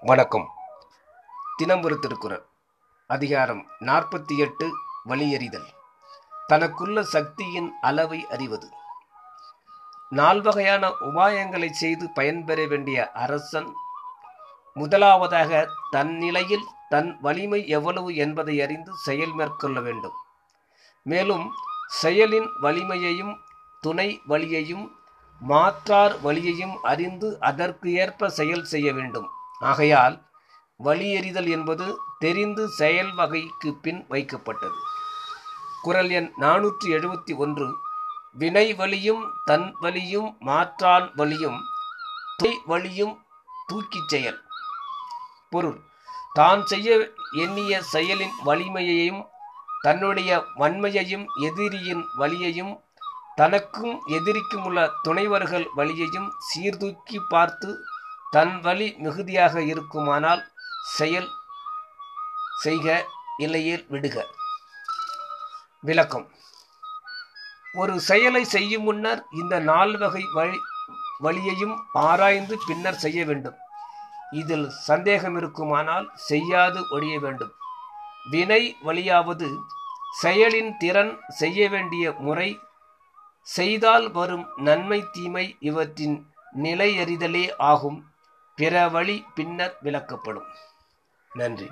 வணக்கம். தினம்புரு திருக்குறள். அதிகாரம் நாற்பத்தி எட்டு வழியறிதல். தனக்குள்ள சக்தியின் அளவை அறிவது. நால்வகையான உபாயங்களை செய்து பயன்பெற வேண்டிய அரசன் முதலாவதாக தன் நிலையில் தன் வலிமை எவ்வளவு என்பதை அறிந்து செயல் மேற்கொள்ள வேண்டும். மேலும் செயலின் வலிமையையும் துணை வழியையும் மாற்றார் வழியையும் அறிந்து அதற்கு ஏற்ப செயல் செய்ய வேண்டும். ஆகையால் வழியறிதல் என்பது தெரிந்து செயல் வகைக்கு பின் வைக்கப்பட்டது. குரல் எண் நானூற்றி எழுபத்தி ஒன்று. வினை வழியும் தன் வழியும் மாற்றான் வழியும் துணை வழியும் தூக்கிச் செயல். பொருள் தான் செய்ய எண்ணிய செயலின் வலிமையையும் தன்னுடைய வன்மையையும் எதிரியின் வழியையும் தனக்கும் எதிரிக்கும் உள்ள துணைவர்கள் வழியையும் சீர்தூக்கி பார்த்து தன் வழி மிகுதியாக இருக்குமானால் செயல் செய்க இல்லையில் விடுக. விளக்கம். ஒரு செயலை செய்யும் முன்னர் இந்த நால்வகை வழி வழியையும் ஆராய்ந்து பின்னர் செய்ய வேண்டும். இதில் சந்தேகம் இருக்குமானால் செய்யாது ஒழிய வேண்டும். வினை வழியாவது செயலின் திறன் செய்ய வேண்டிய முறை செய்தால் வரும் நன்மை தீமை இவற்றின் நிலையறிதலே ஆகும். பிற வழி பின்னர் விளக்கப்படும். நன்றி.